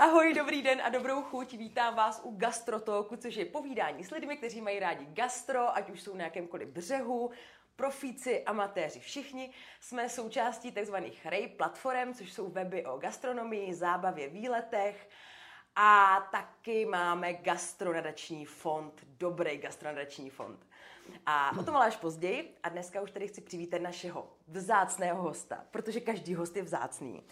Ahoj, dobrý den a dobrou chuť. Vítám vás u Gastrotoku, což je povídání s lidmi, kteří mají rádi gastro, ať už jsou na jakémkoliv břehu, profíci, amatéři, všichni. Jsme součástí tzv. RAY platform, což jsou weby o gastronomii, zábavě, výletech. A taky máme gastronadační fond, dobrý gastronadační fond. A o tom ale až později. A dneska už tady chci přivítat našeho vzácného hosta, protože každý host je vzácný.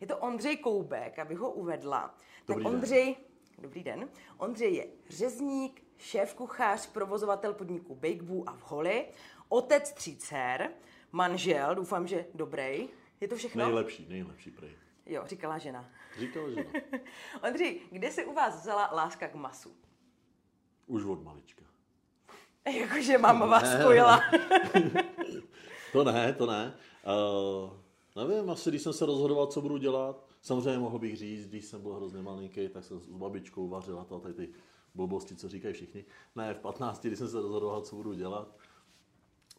Je to Ondřej Koubek, abych ho uvedla. Dobrý tak Ondřej, den. dobrý den. Ondřej je řezník, šéf kuchař, provozovatel podniku Bakeboo a v Holi, otec tří dcer, manžel, doufám, že dobrý. Je to všechno? Nejlepší, nejlepší prej. Jo, říkala žena. Říkala žena. Ondřej, kde se u vás vzala láska k masu? Už od malička. Jakože máma vás spojila. to ne, to ne. Uh, nevím, asi když jsem se rozhodoval, co budu dělat, samozřejmě mohl bych říct, když jsem byl hrozně malinký, tak jsem s babičkou vařila to tady ty blbosti, co říkají všichni. Ne, v 15, když jsem se rozhodoval, co budu dělat,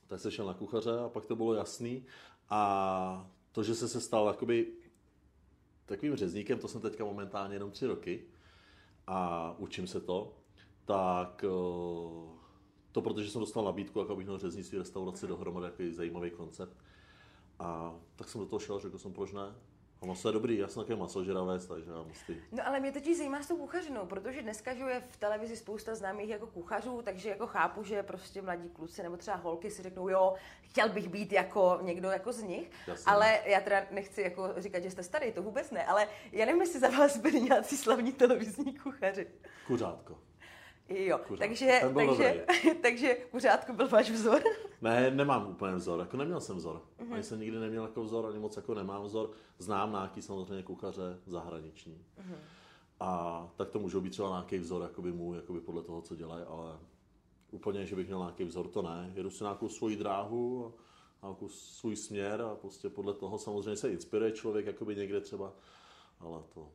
tak se šel na kuchaře a pak to bylo jasný. A to, že se se stal jakoby takovým řezníkem, to jsem teďka momentálně jenom tři roky a učím se to, tak uh, to protože jsem dostal nabídku, jako bych měl řeznictví restauraci dohromady, jaký zajímavý koncept. A tak jsem do toho šel, řekl jsem, proč ne. A maso je dobrý, já jsem také masožravec, takže já musím. No ale mě totiž zajímá s tou kuchařinou, protože dneska je v televizi spousta známých jako kuchařů, takže jako chápu, že prostě mladí kluci nebo třeba holky si řeknou, jo, chtěl bych být jako někdo jako z nich, Jasně. ale já teda nechci jako říkat, že jste starý, to vůbec ne, ale já nevím, jestli za vás byli nějací slavní televizní kuchaři. Kuřátko. Jo, Kuřát. takže, takže, takže kuřátko byl váš vzor? Ne, nemám úplně vzor, jako neměl jsem vzor. Mm-hmm. Ani jsem nikdy neměl jako vzor, ani moc jako nemám vzor. Znám nějaký samozřejmě kuchaře zahraniční. Mm-hmm. A tak to můžou být třeba nějaký vzor, jakoby můj, jakoby podle toho, co dělají, ale úplně, že bych měl nějaký vzor, to ne. Jedu si nějakou svoji dráhu, nějakou svůj směr a prostě podle toho samozřejmě se inspiruje člověk, jakoby někde třeba, ale to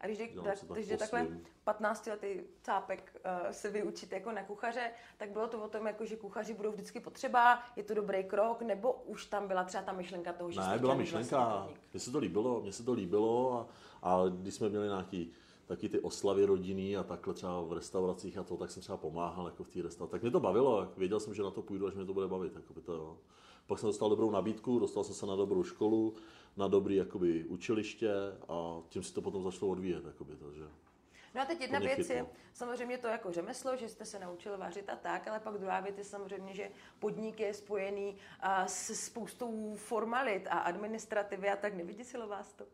a když jde, tak, když jde takhle 15 letý cápek uh, se vyučit jako na kuchaře, tak bylo to o tom, jako, že kuchaři budou vždycky potřeba, je to dobrý krok, nebo už tam byla třeba ta myšlenka toho, že Ne, byla myšlenka, mně se to líbilo, mně se to líbilo a, a když jsme měli nějaký taky ty oslavy rodinný a takhle třeba v restauracích a to, tak jsem třeba pomáhal jako v té restauraci. Tak mě to bavilo, věděl jsem, že na to půjdu, až mě to bude bavit. Jako by to, jo. Pak jsem dostal dobrou nabídku, dostal jsem se na dobrou školu, na dobrý jakoby, učiliště a tím si to potom začalo odvíjet. Jakoby, takže. No a teď jedna věc je samozřejmě to jako řemeslo, že jste se naučil vařit a tak, ale pak druhá věc je samozřejmě, že podnik je spojený a s spoustou formalit a administrativy a tak nevyděsilo vás to?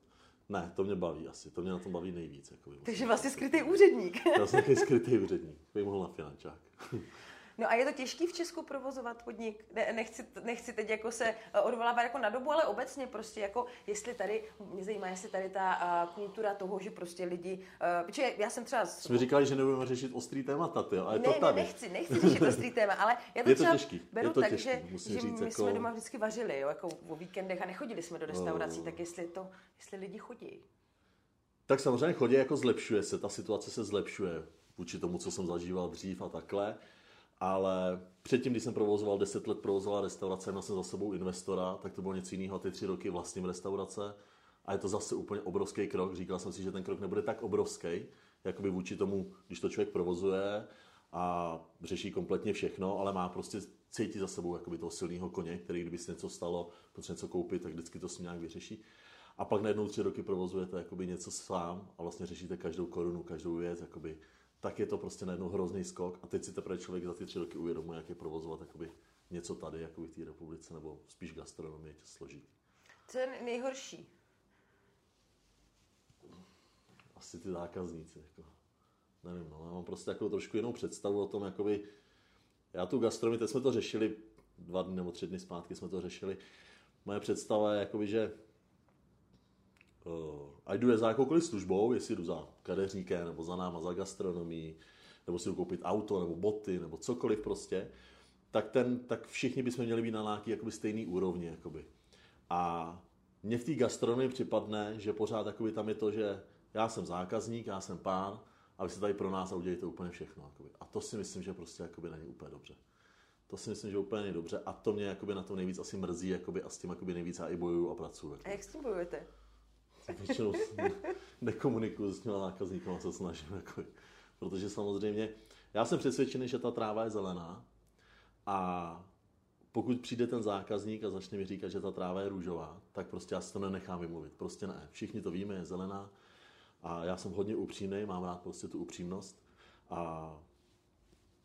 Ne, to mě baví asi, to mě na tom baví nejvíc. Jako Takže vlastně skrytý úředník. Já jsem skrytý úředník, bych mohl na finančák. No a je to těžký v Česku provozovat podnik? Ne, nechci, nechci teď jako se eh, odvolávat jako na dobu, ale obecně prostě jako, jestli tady, mě zajímá, jestli tady ta uh, kultura toho, že prostě lidi, uh, protože já jsem třeba... Jsme říkali, že nebudeme řešit ostrý témata, ty, ale ne, to tady. Ne, nechci, nechci řešit ostrý téma, ale já to, je to třeba těžký. beru je to tak, těžký, že, že říct, my jako... jsme doma vždycky vařili, jo, jako o víkendech a nechodili jsme do restaurací, oh. tak jestli to, jestli lidi chodí. Tak samozřejmě chodí, jako zlepšuje se, ta situace se zlepšuje vůči tomu, co jsem zažíval dřív a takhle ale předtím, když jsem provozoval 10 let provozoval restaurace, měl jsem za sebou investora, tak to bylo něco jiného, ty tři roky vlastním restaurace. A je to zase úplně obrovský krok. Říkal jsem si, že ten krok nebude tak obrovský, jakoby vůči tomu, když to člověk provozuje a řeší kompletně všechno, ale má prostě cítí za sebou jakoby toho silného koně, který kdyby se něco stalo, potřebuje něco koupit, tak vždycky to s nějak vyřeší. A pak najednou tři roky provozujete jakoby něco sám a vlastně řešíte každou korunu, každou věc, jakoby tak je to prostě najednou hrozný skok a teď si teprve člověk za ty tři roky uvědomuje, jak je provozovat jakoby něco tady, jako v té republice, nebo spíš gastronomie, je složitý. Co je nejhorší? Asi ty zákazníci. Jako. Nevím, no, já mám prostě jako trošku jinou představu o tom, jakoby, já tu gastronomii, teď jsme to řešili, dva dny nebo tři dny zpátky jsme to řešili, moje představa je, jakoby, že ať jdu za jakoukoliv službou, jestli jdu za kadeřníkem, nebo za náma, za gastronomii, nebo si jdu koupit auto, nebo boty, nebo cokoliv prostě, tak, ten, tak všichni bychom měli být na nějaký jakoby stejný úrovni. Jakoby. A mně v té gastronomii připadne, že pořád jakoby tam je to, že já jsem zákazník, já jsem pán a vy se tady pro nás a udělejte úplně všechno. Jakoby. A to si myslím, že prostě jakoby není úplně dobře. To si myslím, že úplně není dobře a to mě jakoby na tom nejvíc asi mrzí jakoby, a s tím jakoby nejvíc já i bojuju a pracuji. A jak s tím bojujete? Většinou nekomunikuju s těma zákazníkama, se snažím. Jako, protože samozřejmě, já jsem přesvědčený, že ta tráva je zelená a pokud přijde ten zákazník a začne mi říkat, že ta tráva je růžová, tak prostě já si to nenechám vymluvit. Prostě ne. Všichni to víme, je zelená. A já jsem hodně upřímný, mám rád prostě tu upřímnost. A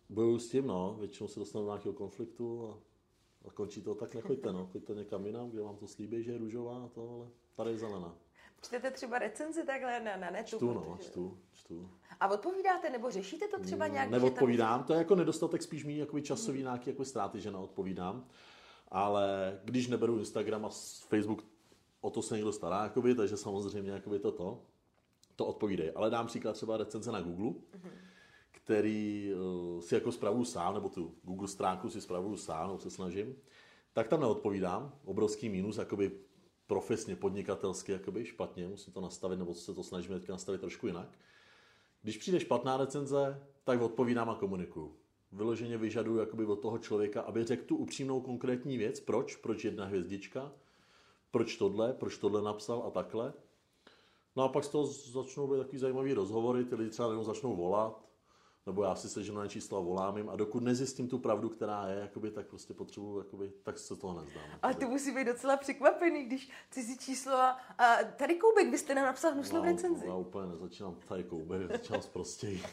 bojuju s tím, no. Většinou se dostanu do nějakého konfliktu a, a končí to tak, nechoďte, no. Choďte někam jinam, kde vám to slíbí, že je růžová a to, ale tady je zelená. Čtete třeba recenzi takhle na, na netu? Čtu, no, čtu, čtu. A odpovídáte, nebo řešíte to třeba nějak? Neodpovídám, tam... to je jako nedostatek spíš mý jakoby časový hmm. nějaký jako ztráty, že neodpovídám. Ale když neberu Instagram a Facebook, o to se někdo stará, jakoby, takže samozřejmě jakoby toto, to odpovídej. Ale dám příklad třeba recenze na Google, hmm který uh, si jako spravuju sám, nebo tu Google stránku si spravuju sám, nebo se snažím, tak tam neodpovídám. Obrovský mínus, jakoby profesně, podnikatelsky jakoby špatně, musím to nastavit, nebo se to snažíme teď nastavit trošku jinak. Když přijde špatná recenze, tak odpovídám a komunikuju. Vyloženě vyžaduju jakoby od toho člověka, aby řekl tu upřímnou konkrétní věc, proč, proč jedna hvězdička, proč tohle, proč tohle napsal a takhle. No a pak z toho začnou být takový zajímavý rozhovory, ty lidi třeba jenom začnou volat, nebo já si seženu na číslo a volám jim a dokud nezjistím tu pravdu, která je, jakoby, tak prostě potřebuju, jakoby, tak se toho nezdám. Ale to musí být docela překvapený, když cizí číslo a, a tady Koubek, vy jste nám napsal hnusnou no, recenzi. Já úplně nezačínám tady Koubek, začínám zprostěji.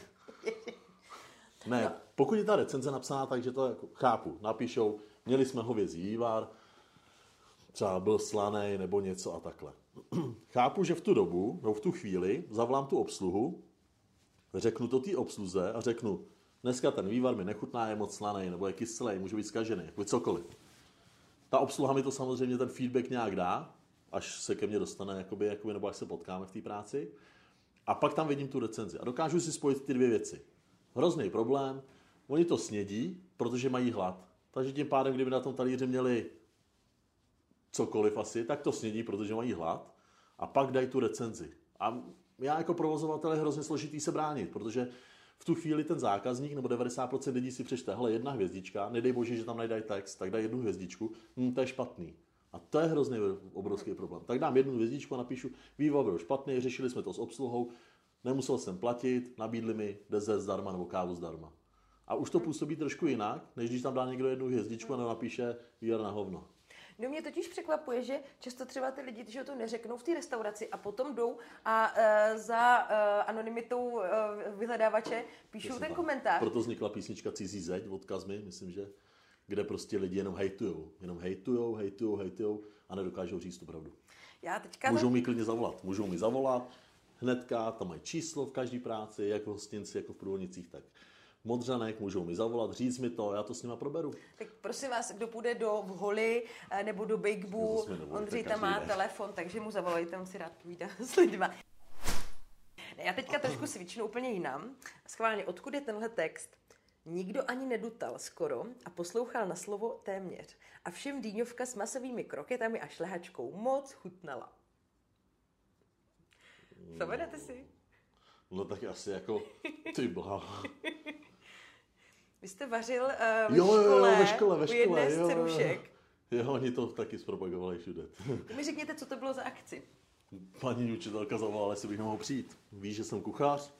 ne, no. pokud je ta recenze napsaná tak, že to jako, chápu, napíšou, měli jsme hovězí vývar, třeba byl slaný nebo něco a takhle. chápu, že v tu dobu, nebo v tu chvíli, zavolám tu obsluhu, řeknu to té obsluze a řeknu, dneska ten vývar mi nechutná, je moc slaný, nebo je kyselý, může být zkažený, jako cokoliv. Ta obsluha mi to samozřejmě ten feedback nějak dá, až se ke mně dostane, jakoby, jakoby, nebo až se potkáme v té práci. A pak tam vidím tu recenzi. A dokážu si spojit ty dvě věci. Hrozný problém, oni to snědí, protože mají hlad. Takže tím pádem, kdyby na tom talíři měli cokoliv asi, tak to snědí, protože mají hlad. A pak dají tu recenzi. A já jako provozovatel je hrozně složitý se bránit, protože v tu chvíli ten zákazník nebo 90% lidí si přečte, hele, jedna hvězdička, nedej bože, že tam najdají text, tak daj jednu hvězdičku, hm, to je špatný. A to je hrozně obrovský problém. Tak dám jednu hvězdičku a napíšu, vývoj byl špatný, řešili jsme to s obsluhou, nemusel jsem platit, nabídli mi dezert zdarma nebo kávu zdarma. A už to působí trošku jinak, než když tam dá někdo jednu hvězdičku a napíše výjar na hovno. No mě totiž překvapuje, že často třeba ty lidi, že to neřeknou v té restauraci a potom jdou a uh, za uh, anonymitou uh, vyhledávače píšou ten komentář. Proto vznikla písnička Cizí zeď od Kazmy, myslím, že kde prostě lidi jenom hejtujou. Jenom hejtujou, hejtujou, hejtujou a nedokážou říct tu pravdu. Já teďka... Můžou mi klidně zavolat. Můžou mi zavolat hnedka, tam mají číslo v každé práci, jak v hostinci, jako v průvodnicích, tak Modřanek, můžou mi zavolat, říct mi to, já to s nima proberu. Tak prosím vás, kdo půjde do Vholy eh, nebo do Big Boo, Ondřej tam má telefon, takže mu zavolejte, on si rád povídá s lidma. Já teďka trošku svičnu úplně jinam. Schválně, odkud je tenhle text? Nikdo ani nedutal skoro a poslouchal na slovo téměř. A všem dýňovka s masovými kroketami a šlehačkou moc chutnala. Zavedete si? No tak asi jako, ty blá. Vy jste vařil uh, jo, jo, jo, ve škole, ve škole, u jedné jo, z cerušek. Jo, oni to taky zpropagovali všude. Mi řekněte, co to bylo za akci. Paní učitelka zavolala, jestli bych nemohl přijít. Ví, že jsem kuchař.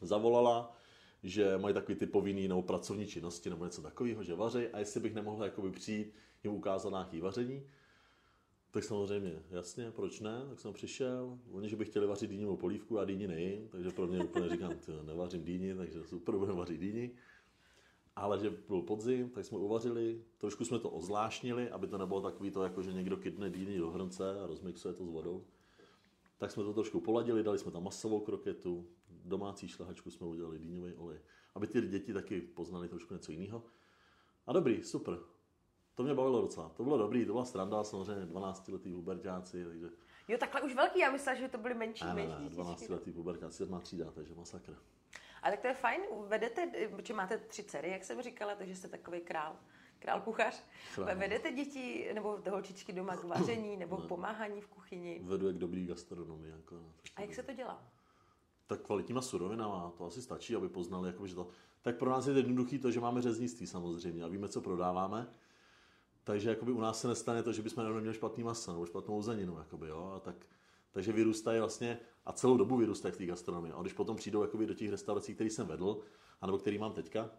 Zavolala, že mají takový ty povinný nebo pracovní činnosti nebo něco takového, že vaří a jestli bych nemohl jakoby přijít jim ukázat nějaké vaření. Tak samozřejmě, jasně, proč ne? Tak jsem přišel, oni, že by chtěli vařit dýňovou polívku, a dýni nejím, takže pro mě úplně říkám, nevařím dýni, takže super, budeme vařit dýni ale že byl podzim, tak jsme uvařili, trošku jsme to ozvláštnili, aby to nebylo takový to, jako že někdo kytne dýny do hrnce a rozmixuje to s vodou. Tak jsme to trošku poladili, dali jsme tam masovou kroketu, domácí šlehačku jsme udělali dýňový olej, aby ty děti taky poznali trošku něco jiného. A dobrý, super. To mě bavilo docela. To bylo dobrý, to byla stranda, samozřejmě 12 letý huberťáci, takže... Jo, takhle už velký, já myslel, že to byly menší. Ne, ne, ne 12 letý huberťáci, 7 třída, takže masakr. A tak to je fajn, vedete, že máte tři dcery, jak jsem říkala, takže jste takový král. Král kuchař. Král. Vedete děti nebo holčičky doma k vaření nebo k pomáhání v kuchyni? Vedu jak dobrý gastronomii. Jako, A jak se to dělá? Tak kvalitníma surovinama, to asi stačí, aby poznali, jako, že to... Tak pro nás je jednoduchý to, že máme řeznictví samozřejmě a víme, co prodáváme. Takže jakoby u nás se nestane to, že bychom jenom měli špatný maso nebo špatnou uzeninu. Jakoby, jo? A tak Takže vyrůstají vlastně a celou dobu vyrůstají v té gastronomii. A když potom přijdou jakoby do těch restaurací, které jsem vedl, anebo který mám teďka,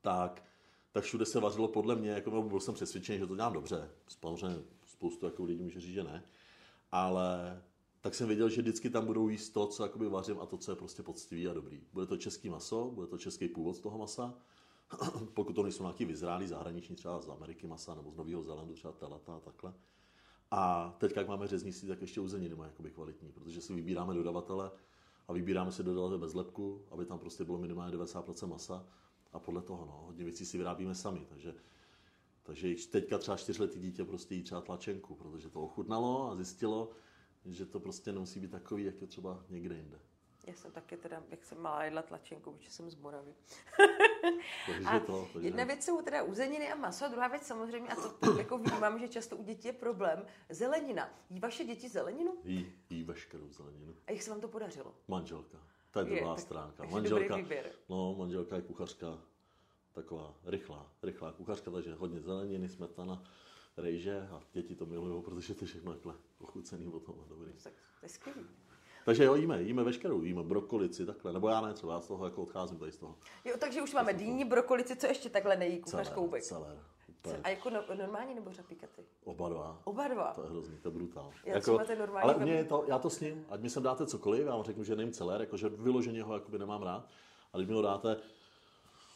tak, tak všude se vařilo podle mě, jako byl jsem přesvědčený, že to dělám dobře. Samozřejmě spoustu jako lidí může říct, že ne. Ale tak jsem věděl, že vždycky tam budou jíst to, co jakoby vařím a to, co je prostě poctivý a dobrý. Bude to český maso, bude to český původ z toho masa, pokud to nejsou nějaký vyzrálý zahraniční, třeba z Ameriky masa nebo z Nového Zélandu, třeba telata a takhle. A teď, jak máme řeznictví, tak ještě uzeniny mají jakoby kvalitní, protože si vybíráme dodavatele a vybíráme si dodavatele bez lepku, aby tam prostě bylo minimálně 90% masa a podle toho, no, hodně věcí si vyrábíme sami, takže takže teďka třeba čtyřletý dítě prostě jí třeba tlačenku, protože to ochutnalo a zjistilo, že to prostě nemusí být takový, jak je třeba někde jinde. Já jsem taky teda, jak jsem malá jedla tlačenku, protože jsem z Moravy. takže to, takže... Jedna věc jsou teda uzeniny a maso, a druhá věc samozřejmě, a to jako vnímám, že často u dětí je problém, zelenina. Jí vaše děti zeleninu? Jí, jí veškerou zeleninu. A jak se vám to podařilo? Manželka. To je druhá je, stránka. Manželka, no, manželka je kuchařka, taková rychlá, rychlá kuchařka, takže hodně zeleniny, smetana, rejže a děti to milují, protože to je všechno takhle ochucený o tom dobrý. Tak to je skvělý. Takže jo, jíme, jíme veškerou, jíme brokolici, takhle, nebo já ne, třeba já z toho jako odcházím tady z toho. Jo, takže už máme dýni, brokolici, co ještě takhle nejí kuchař koubek? Celé, A jako no, normální nebo řapíkaty? Oba dva. Oba dva? To je hrozný, to je brutál. Já jako, ten normální ale mě je to, já to s ním, ať mi sem dáte cokoliv, já vám řeknu, že nejím celé, jakože vyloženě ho jakoby nemám rád, a když mi ho dáte,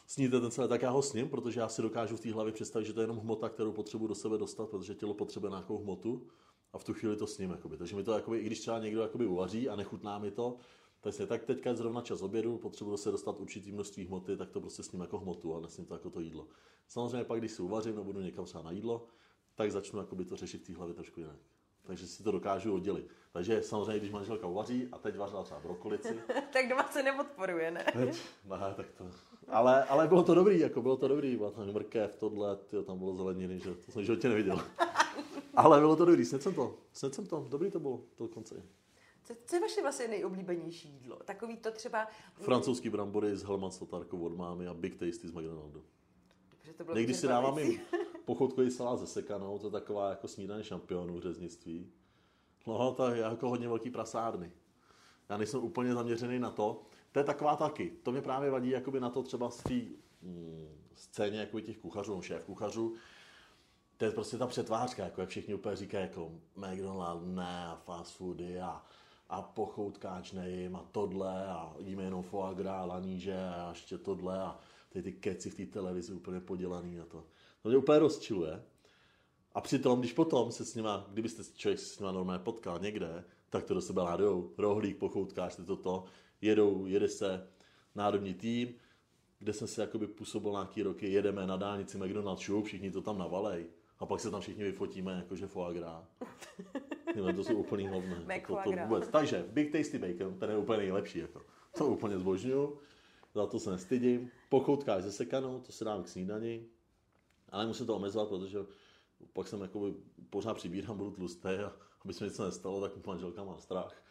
sníte ten celé, tak já ho sním, protože já si dokážu v té hlavě představit, že to je jenom hmota, kterou potřebuji do sebe dostat, protože tělo potřebuje nějakou hmotu a v tu chvíli to sním. Jakoby. Takže mi to, jakoby, i když třeba někdo jakoby uvaří a nechutná mi to, tak, si, tak teďka je zrovna čas obědu, potřebuji se dostat určitý množství hmoty, tak to prostě sním jako hmotu a nesním to jako to jídlo. Samozřejmě pak, když si uvařím nebo budu někam třeba na jídlo, tak začnu jakoby to řešit v té hlavě trošku jinak. Takže si to dokážu oddělit. Takže samozřejmě, když manželka uvaří a teď vařila třeba brokolici. tak doma se neodporuje, ne? Teď, ne, tak to, ale, ale bylo to dobrý, jako bylo to dobrý, byla tam mrkev, tohle, tyjo, tam bylo zeleniny, že to jsem životě neviděl. ale bylo to dobrý, snad jsem to, snad jsem to, dobrý to bylo, to konce. Co, co je vaše vlastně nejoblíbenější jídlo? Takový to třeba... Francouzský brambory s Helmans Tatarkou od mámy a Big Tasty z McDonaldu. Dobře, to bylo Někdy si dávám jim pochodkový salát ze sekanou, to je taková jako snídaně šampionů v řeznictví. No, to je jako hodně velký prasárny. Já nejsem úplně zaměřený na to, to je taková taky. To mě právě vadí jakoby na to třeba z té mm, scéně jako těch kuchařů, no, šéf kuchařů. To je prostě ta přetvářka, jako jak všichni úplně říkají, jako McDonald ne a fast foody a, a pochoutkáč nejím a tohle a jíme jenom foie gras, laníže a ještě tohle a ty ty keci v té televizi úplně podělaný a to. To mě úplně rozčiluje. A přitom, když potom se s nima, kdybyste člověk s nima normálně potkal někde, tak to do sebe ládujou. Rohlík, pochoutkáš, ty toto jedou, jede se národní tým, kde jsem se jakoby působil nějaký roky, jedeme na dálnici McDonald's šup, všichni to tam navalej. A pak se tam všichni vyfotíme, jakože foie gras. Tyhle, to jsou úplný hovné. To, to vůbec. Takže Big Tasty Bacon, ten je úplně nejlepší. Jako. To úplně zbožňuju. Za to se nestydím. Pochoutkáš ze sekanou, to se dám k snídani. Ale musím to omezovat, protože pak jsem jakoby pořád přibírám, budu tlustý a aby se něco nestalo, tak manželka má strach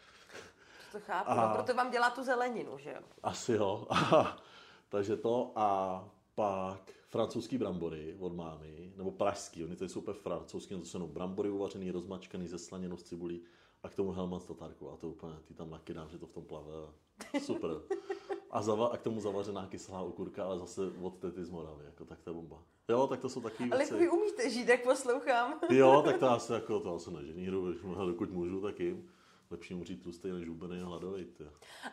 to chápu, a... no, proto vám dělá tu zeleninu, že jo? Asi jo. Takže to a pak francouzský brambory od mámy, nebo pražský, oni to jsou úplně francouzský, to jsou jenom brambory uvařený, rozmačkaný ze slaninou s cibulí a k tomu helman s tatárkou a to úplně, ty tam nakydám, že to v tom plave. Super. A, zava, a k tomu zavařená kyselá okurka, ale zase od tety z Moravy, jako tak to je bomba. Jo, tak to jsou takové věci. Ale vy umíte žít, jak poslouchám. jo, tak to asi jako, to asi neženíru, dokud můžu, tak jim lepší umřít tlustý než hubený a hladový.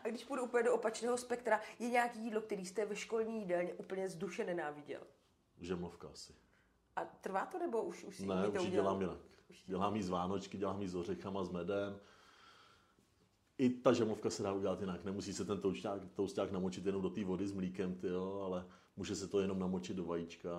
A když půjdu úplně do opačného spektra, je nějaký jídlo, který jste ve školní jídelně úplně z duše nenáviděl? Žemlovka asi. A trvá to, nebo už, už si Ne, už ji dělám jinak. Už dělám jí z Vánočky, dělám jí s ořechama, s medem. I ta žemlovka se dá udělat jinak. Nemusí se ten tousták, tousták namočit jenom do té vody s mlíkem, tyjo, ale může se to jenom namočit do vajíčka.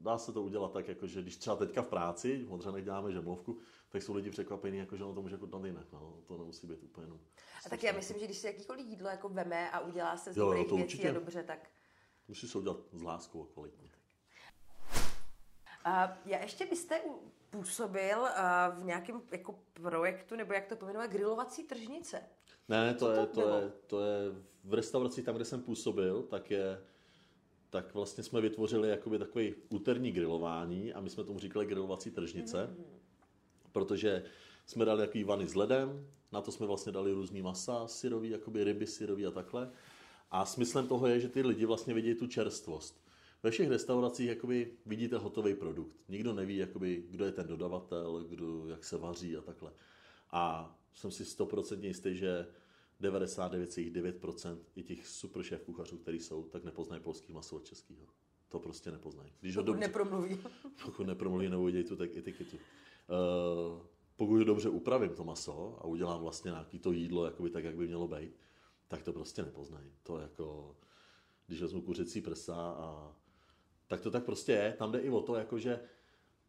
Dá se to udělat tak, jako, že když třeba teďka v práci, v Modřanech děláme žemlovku, tak jsou lidi překvapení, jako, že ono to může chutnat jinak. No. To nemusí být úplně jenom. A tak já myslím, že když si jakýkoliv jídlo jako veme a udělá se z jo, dobrých jo, věcí a dobře, tak... Musí se udělat s láskou a kvalitně. A já ještě byste působil v nějakém jako projektu, nebo jak to pomenuje, grilovací tržnice. Ne, to, je, to, je, to je v restauraci tam, kde jsem působil, tak je tak vlastně jsme vytvořili jakoby takový úterní grilování a my jsme tomu říkali grilovací tržnice. Mm-hmm protože jsme dali takový vany s ledem, na to jsme vlastně dali různý masa syrový, jakoby ryby syrový a takhle. A smyslem toho je, že ty lidi vlastně vidí tu čerstvost. Ve všech restauracích jakoby vidíte hotový produkt. Nikdo neví, jakoby, kdo je ten dodavatel, kdo, jak se vaří a takhle. A jsem si 100% jistý, že 99,9% i těch super šéf kuchařů, který jsou, tak nepoznají polský maso od českého. To prostě nepoznají. Když pokud ho dobře, nepromluví. Pokud nepromluví nebo vidějí tu tak etiketu. Uh, pokud dobře upravím to maso a udělám vlastně nějaký to jídlo jakoby tak, jak by mělo být, tak to prostě nepoznají. To jako, když vezmu kuřecí prsa a tak to tak prostě je. Tam jde i o to, jakože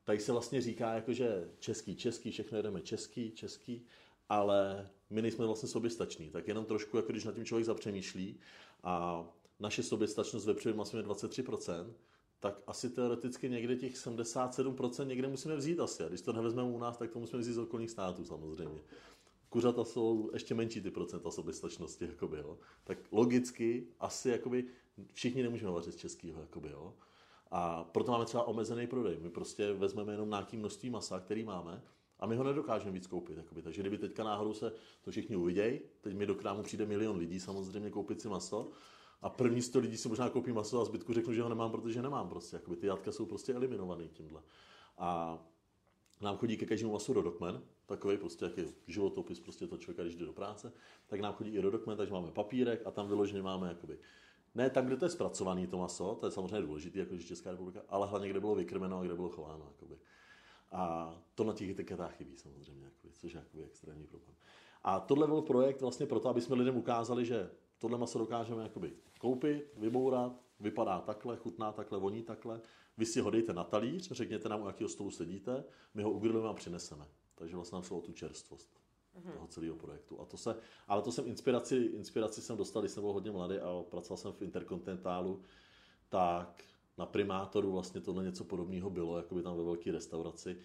tady se vlastně říká, jakože český, český, všechno jedeme český, český, ale my nejsme vlastně soběstační. Tak jenom trošku, jako když na tím člověk zapřemýšlí a naše soběstačnost vepřovým masem je 23%, tak asi teoreticky někde těch 77% někde musíme vzít asi. A když to nevezmeme u nás, tak to musíme vzít z okolních států samozřejmě. Kuřata jsou ještě menší ty procenta soběstačnosti, jakoby, jo. Tak logicky asi jakoby všichni nemůžeme vařit z českého, jakoby, jo. A proto máme třeba omezený prodej. My prostě vezmeme jenom nějaký množství masa, který máme, a my ho nedokážeme víc koupit. Jakoby. Takže kdyby teďka náhodou se to všichni uvidějí, teď mi do krámu přijde milion lidí samozřejmě koupit si maso, a první sto lidí si možná koupí maso a zbytku řeknu, že ho nemám, protože nemám prostě. Jakoby ty jatka jsou prostě eliminovaný tímhle. A nám chodí ke každému masu rodokmen, takový prostě jaký životopis prostě to člověka, když jde do práce, tak nám chodí i rodokmen, takže máme papírek a tam vyloženě máme jakoby ne tam, kde to je zpracované to maso, to je samozřejmě důležité, jako Česká republika, ale hlavně kde bylo vykrmeno a kde bylo chováno. Jakoby. A to na těch etiketách chybí samozřejmě, jakoby, což je jakoby extrémní problém. A tohle byl projekt vlastně proto, aby jsme lidem ukázali, že tohle maso dokážeme jakoby koupit, vybourat, vypadá takhle, chutná takhle, voní takhle. Vy si ho dejte na talíř, řekněte nám, u jakého stolu sedíte, my ho ugrilujeme a přineseme. Takže vlastně nám šlo o tu čerstvost mm-hmm. toho celého projektu. A to se, ale to jsem inspiraci, inspiraci jsem dostal, když jsem byl hodně mladý a pracoval jsem v Interkontinentálu, tak na primátoru vlastně tohle něco podobného bylo, jako by tam ve velké restauraci.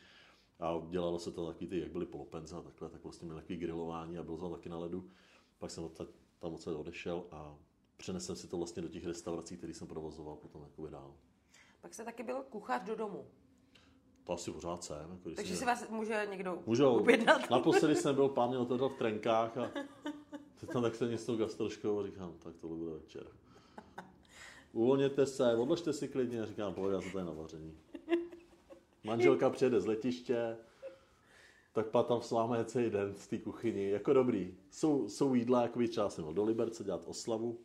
A dělalo se to taky ty, jak byly polopenze a takhle, tak vlastně měl takový grilování a byl tam taky na ledu. Pak jsem odsaď, tam odsaď odešel a přenesl si to vlastně do těch restaurací, které jsem provozoval potom jako dál. Pak jste taky byl kuchař do domu. To asi pořád jsem. Jako Takže mě... si vás může někdo Můžou. objednat. Naposledy jsem byl, pán mě otevřel v trenkách a teď tam tak se něco gastroškou a říkám, tak to bude večer. Uvolněte se, odložte si klidně a říkám, pojď, já jsem tady na vaření. Manželka přijede z letiště, tak pak tam s vámi je celý den z té kuchyni. Jako dobrý. Jsou, jsou jídla, jako by třeba jsem do Liberce dělat oslavu.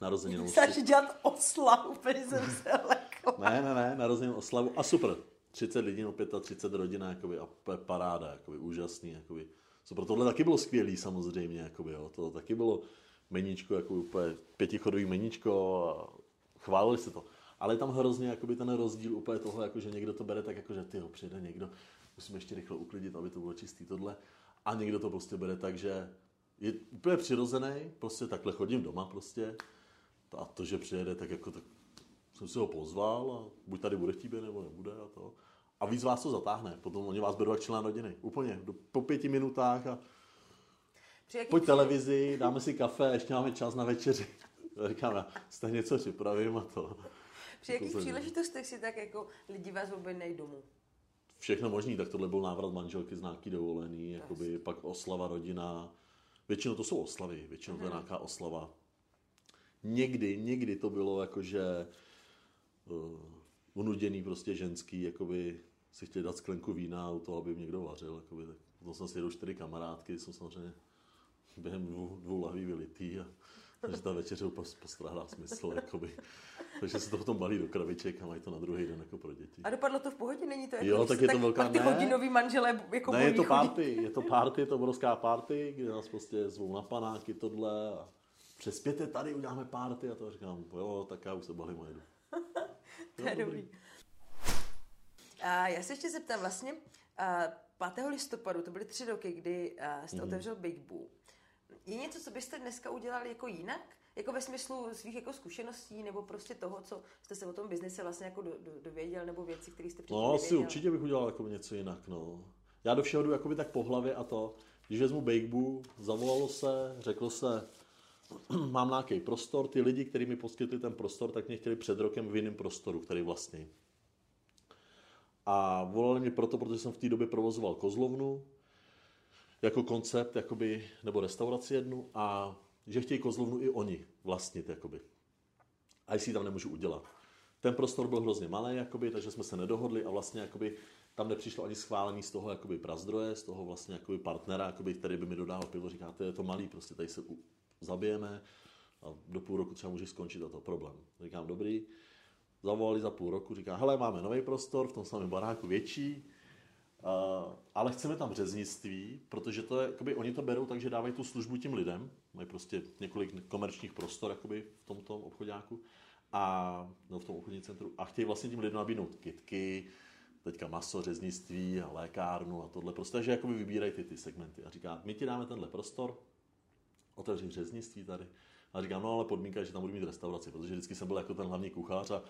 Narozeninou. Chceš dělat oslavu, úplně jsem se Ne, ne, ne, narozenou oslavu. A super. 30 lidí, no 35 rodin, jakoby, a paráda, jakoby, úžasný, jakoby. Super, tohle taky bylo skvělý samozřejmě, jakoby, jo. to taky bylo meníčko, jako úplně pětichodový meníčko a chválili se to. Ale je tam hrozně jakoby ten rozdíl úplně toho, jako, že někdo to bere tak, jako, že ty přijde někdo, musíme ještě rychle uklidit, aby to bylo čistý tohle. A někdo to prostě bere tak, že je úplně přirozený, prostě takhle chodím doma prostě. A to, že přijede, tak jako tak jsem si ho pozval a buď tady bude chtít, nebo nebude a to. A víc vás to zatáhne. Potom oni vás berou jak člen rodiny. Úplně. Po pěti minutách a pojď televizi, dáme si kafe, ještě máme čas na večeři. Říkám, já stejně něco připravím a to. Při jakých příležitostech si tak jako lidi vás objednají domů? Všechno možný, tak tohle byl návrat manželky z nějaký dovolený, jakoby pak oslava rodina. Většinou to jsou oslavy, většinou to je mhm. nějaká oslava. Někdy, někdy to bylo jakože uh, unuděný prostě ženský, jakoby si chtěli dát sklenku vína u toho, aby mě někdo vařil. Jakoby, tak potom jsem si čtyři kamarádky, jsem samozřejmě během dvou, dvou lahví vylitý a takže ta večeře úplně postrádá smysl. Jakoby. Takže se to potom balí do kraviček a mají to na druhý den jako pro děti. A dopadlo to v pohodě, není to jako, jo, tak je to velká, ty hodinový manželé jako Ne, je to party, je to party, je to obrovská party, kde nás prostě zvou na panáky tohle a přespěte tady, uděláme party a to říkám, jo, tak já už se balím a jedu. to je dobrý. A já se ještě zeptám, vlastně a 5. listopadu, to byly tři roky, kdy jste mm. otevřel Big Boo. Je něco, co byste dneska udělali jako jinak? Jako ve smyslu svých jako zkušeností nebo prostě toho, co jste se o tom biznise vlastně jako do, do, dověděl nebo věci, které jste předtím No asi určitě bych udělal jako něco jinak, no. Já do všeho jdu jakoby tak po hlavě a to, když vezmu Bakeboo, zavolalo se, řeklo se, mám nějaký prostor, ty lidi, kteří mi poskytli ten prostor, tak mě chtěli před rokem v jiném prostoru, který vlastně. A volali mě proto, protože jsem v té době provozoval kozlovnu, jako koncept, jakoby, nebo restauraci jednu a že chtějí kozlovnu i oni vlastnit, jakoby. A jestli tam nemůžu udělat. Ten prostor byl hrozně malý, jakoby, takže jsme se nedohodli a vlastně jakoby, tam nepřišlo ani schválení z toho jakoby, prazdroje, z toho vlastně jakoby, partnera, jakoby, který by mi dodával pivo. Říká, to je to malý, prostě tady se zabijeme a do půl roku třeba může skončit a to problém. Říkám, dobrý. Zavolali za půl roku, říká, hele, máme nový prostor v tom samém baráku větší, Uh, ale chceme tam řeznictví, protože to je, jakoby, oni to berou tak, že dávají tu službu tím lidem, mají prostě několik komerčních prostor jakoby, v tomto obchodáku a no, v tom obchodním centru a chtějí vlastně tím lidem nabídnout kitky, teďka maso, řeznictví a lékárnu a tohle. Prostě, takže jakoby vybírají ty, ty segmenty a říká, my ti dáme tenhle prostor, otevři řeznictví tady. A říkám, no ale podmínka je, že tam budu mít restauraci, protože vždycky jsem byl jako ten hlavní kuchař a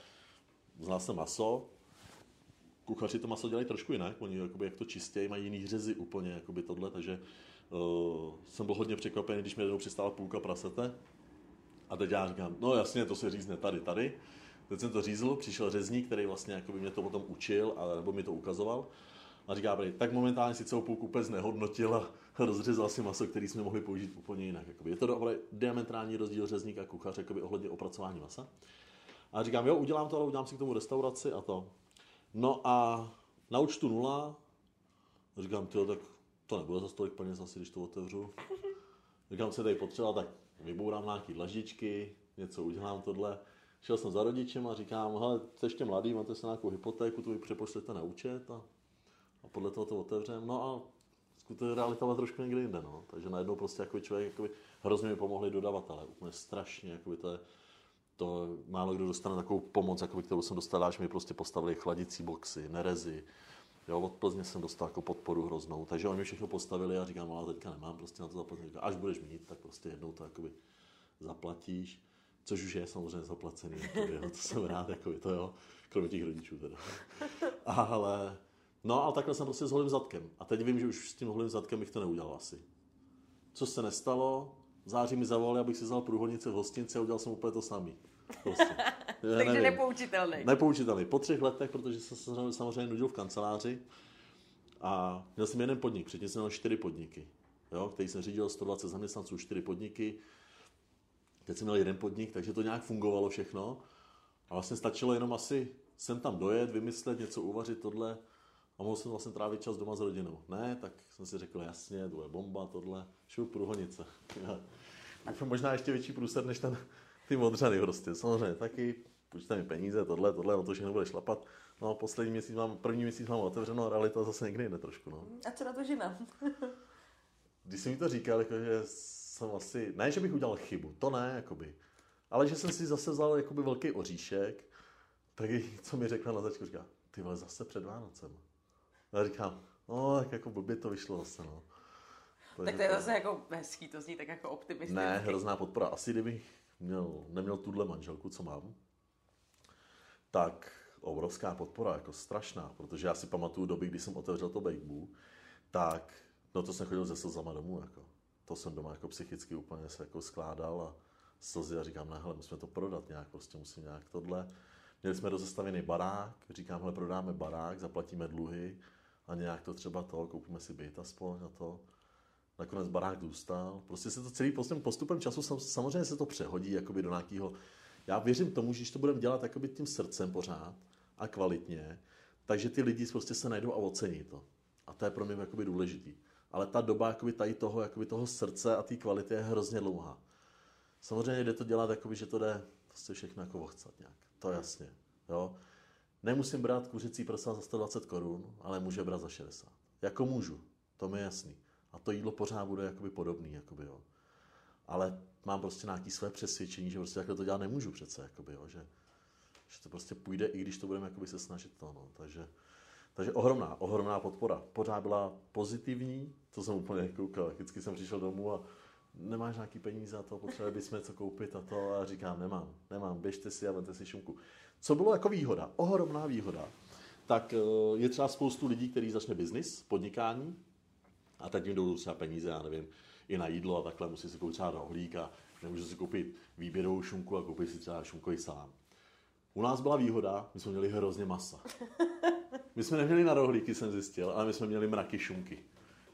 znal jsem maso, kuchaři to maso dělají trošku jinak, oni jakoby, jak to čistějí, mají jiný řezy úplně, jakoby tohle, takže uh, jsem byl hodně překvapený, když mi jednou přistála půlka prasete. A teď já říkám, no jasně, to se řízne tady, tady. Teď jsem to řízl, přišel řezník, který vlastně jakoby mě to potom učil, a, nebo mi to ukazoval. A říká, tak momentálně si celou půlku úplně znehodnotil a rozřezal si maso, který jsme mohli použít úplně jinak. Jakoby. Je to dobrý diametrální rozdíl řezník a kuchař jakoby, ohledně opracování masa. A říkám, jo, udělám to, ale udělám si k tomu restauraci a to. No a na účtu nula, říkám, tyjo, tak to nebude za tolik peněz asi, když to otevřu. Říkám, se tady potřeba, tak vybourám nějaký dlaždičky, něco udělám tohle. Šel jsem za rodičem a říkám, hele, jste ještě mladý, máte se nějakou hypotéku, tu vy přepošlete na účet a, a podle toho to otevřem. No a skutečně realita byla trošku někde jinde, no. Takže najednou prostě jako člověk, jakoby, hrozně mi pomohli dodavatelé, úplně strašně, jakoby to je, to málo kdo dostane takovou pomoc, jako kterou jsem dostal, že mi prostě postavili chladicí boxy, nerezy. Jo, od Plzně jsem dostal jako podporu hroznou, takže oni mi všechno postavili a říkám, ale teďka nemám prostě na to zaplatit. Až budeš mít, tak prostě jednou to jakoby zaplatíš, což už je samozřejmě zaplacený, jakoby, jo, to jsem rád, jakoby, to jo, kromě těch rodičů teda. Ale, no ale takhle jsem prostě s holým zadkem. A teď vím, že už s tím holým zadkem bych to neudělal asi. Co se nestalo, v září mi zavolali, abych si vzal průhodnice v hostinci a udělal jsem úplně to samý. Prostě. Takže nevím. nepoučitelný. Nepoučitelný. Po třech letech, protože jsem se samozřejmě nudil v kanceláři a měl jsem jeden podnik, předtím jsem měl čtyři podniky, jo, který jsem řídil 120 zaměstnanců, čtyři podniky. Teď jsem měl jeden podnik, takže to nějak fungovalo všechno. A vlastně stačilo jenom asi sem tam dojet, vymyslet, něco uvařit, tohle. A mohl jsem vlastně trávit čas doma s rodinou. Ne, tak jsem si řekl, jasně, to je bomba, tohle, šup průhonice. Možná ještě větší průser než ten, ty modřany prostě. Samozřejmě taky, počítají mi peníze, tohle, tohle, no to všechno bude šlapat. No a poslední měsíc mám, první měsíc mám otevřeno realita zase někde jde trošku, no. A co na to žena? Když jsem mi to říkal, jako, že jsem asi, ne, že bych udělal chybu, to ne, jakoby, ale že jsem si zase vzal jakoby velký oříšek, tak co mi řekla na začátku, říká, ty vole, zase před Vánocem. A já říkám, no, tak jako blbě to vyšlo zase, no. Tak to je zase jako hezký, to zní tak jako optimisticky. Ne, hrozná podpora. Asi kdybych měl, neměl tuhle manželku, co mám, tak obrovská podpora, jako strašná, protože já si pamatuju doby, kdy jsem otevřel to Bakeboo, tak no to jsem chodil ze slzama domů, jako. To jsem doma jako psychicky úplně se jako skládal a slzy a říkám, ne, hele, musíme to prodat nějak, prostě musím nějak tohle. Měli jsme rozestavený barák, říkám, hele, prodáme barák, zaplatíme dluhy a nějak to třeba to, koupíme si byt aspoň a to. Nakonec barák zůstal. Prostě se to celý postupem, postupem času samozřejmě se to přehodí jakoby do nějakého... Já věřím tomu, že když to budeme dělat jakoby tím srdcem pořád a kvalitně, takže ty lidi prostě se najdou a ocení to. A to je pro mě jakoby důležitý. Ale ta doba jakoby tady toho, jakoby toho srdce a té kvality je hrozně dlouhá. Samozřejmě jde to dělat, jakoby, že to jde prostě všechno jako vochcat nějak. To jasně. Jo? Nemusím brát kuřecí prsa za 120 korun, ale může brát za 60. Jako můžu, to mi je jasný. A to jídlo pořád bude jakoby podobný, jakoby, jo. Ale mám prostě nějaké své přesvědčení, že prostě takhle to dělat nemůžu přece, jakoby, jo, že, že to prostě půjde, i když to budeme jakoby se snažit to, no. Takže, takže ohromná, ohromná podpora. Pořád byla pozitivní, to jsem úplně koukal. Vždycky jsem přišel domů a nemáš nějaký peníze a to, potřebovali bychom něco koupit a to a říkám, nemám, nemám, běžte si a vemte si šumku. Co bylo jako výhoda, ohromná výhoda, tak eh, je třeba spoustu lidí, kteří začne biznis, podnikání, a teď jim jdou třeba peníze, já nevím, i na jídlo a takhle, musí si koupit třeba rohlík a nemůžu si koupit výběrovou šunku a koupit si třeba šunkový salám. U nás byla výhoda, my jsme měli hrozně masa. My jsme neměli na rohlíky, jsem zjistil, ale my jsme měli mraky šunky.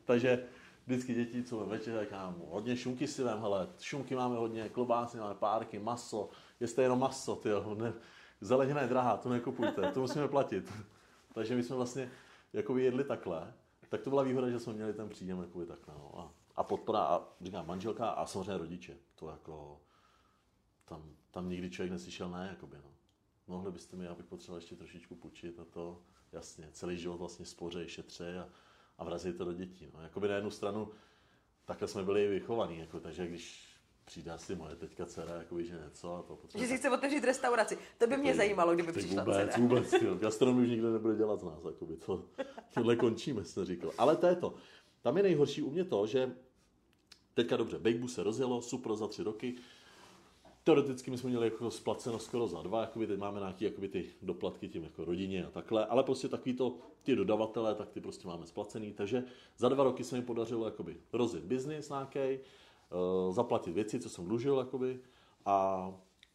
Takže vždycky děti, co ve večer, říkám, hodně šunky si vem, hele, šunky máme hodně, klobásy máme, párky, maso, jeste jenom maso, ty ne, zelenina je drahá, to nekupujte, to musíme platit. Takže my jsme vlastně jako jedli takhle, tak to byla výhoda, že jsme měli ten příjem jakoby takhle. No. A, a podpora, a říkám, manželka a samozřejmě rodiče. To jako, tam, tam nikdy člověk neslyšel ne, jakoby, no. Mohli byste mi, já bych potřeboval ještě trošičku půjčit a to, jasně, celý život vlastně spořej, šetře a, a vrazí to do dětí. No. Jakoby na jednu stranu, takhle jsme byli vychovaní, jako, takže když přijde asi moje teďka dcera, jako že něco a to potřebuje. Že si chce otevřít restauraci. To by mě teď, zajímalo, kdyby přišla vůbec, dcera. Vůbec, vůbec. Gastronomii už nikdo nebude dělat z nás, jakoby to, tohle končíme, jsem říkal. Ale to je to. Tam je nejhorší u mě to, že teďka dobře, Bejbu se rozjelo, super za tři roky, Teoreticky my jsme měli jako splaceno skoro za dva, jakoby teď máme nějaké jakoby ty doplatky tím jako rodině a takhle, ale prostě takový to, ty dodavatele, tak ty prostě máme splacený, takže za dva roky se mi podařilo jakoby rozjet biznis nějaký, zaplatit věci, co jsem dlužil, jakoby, a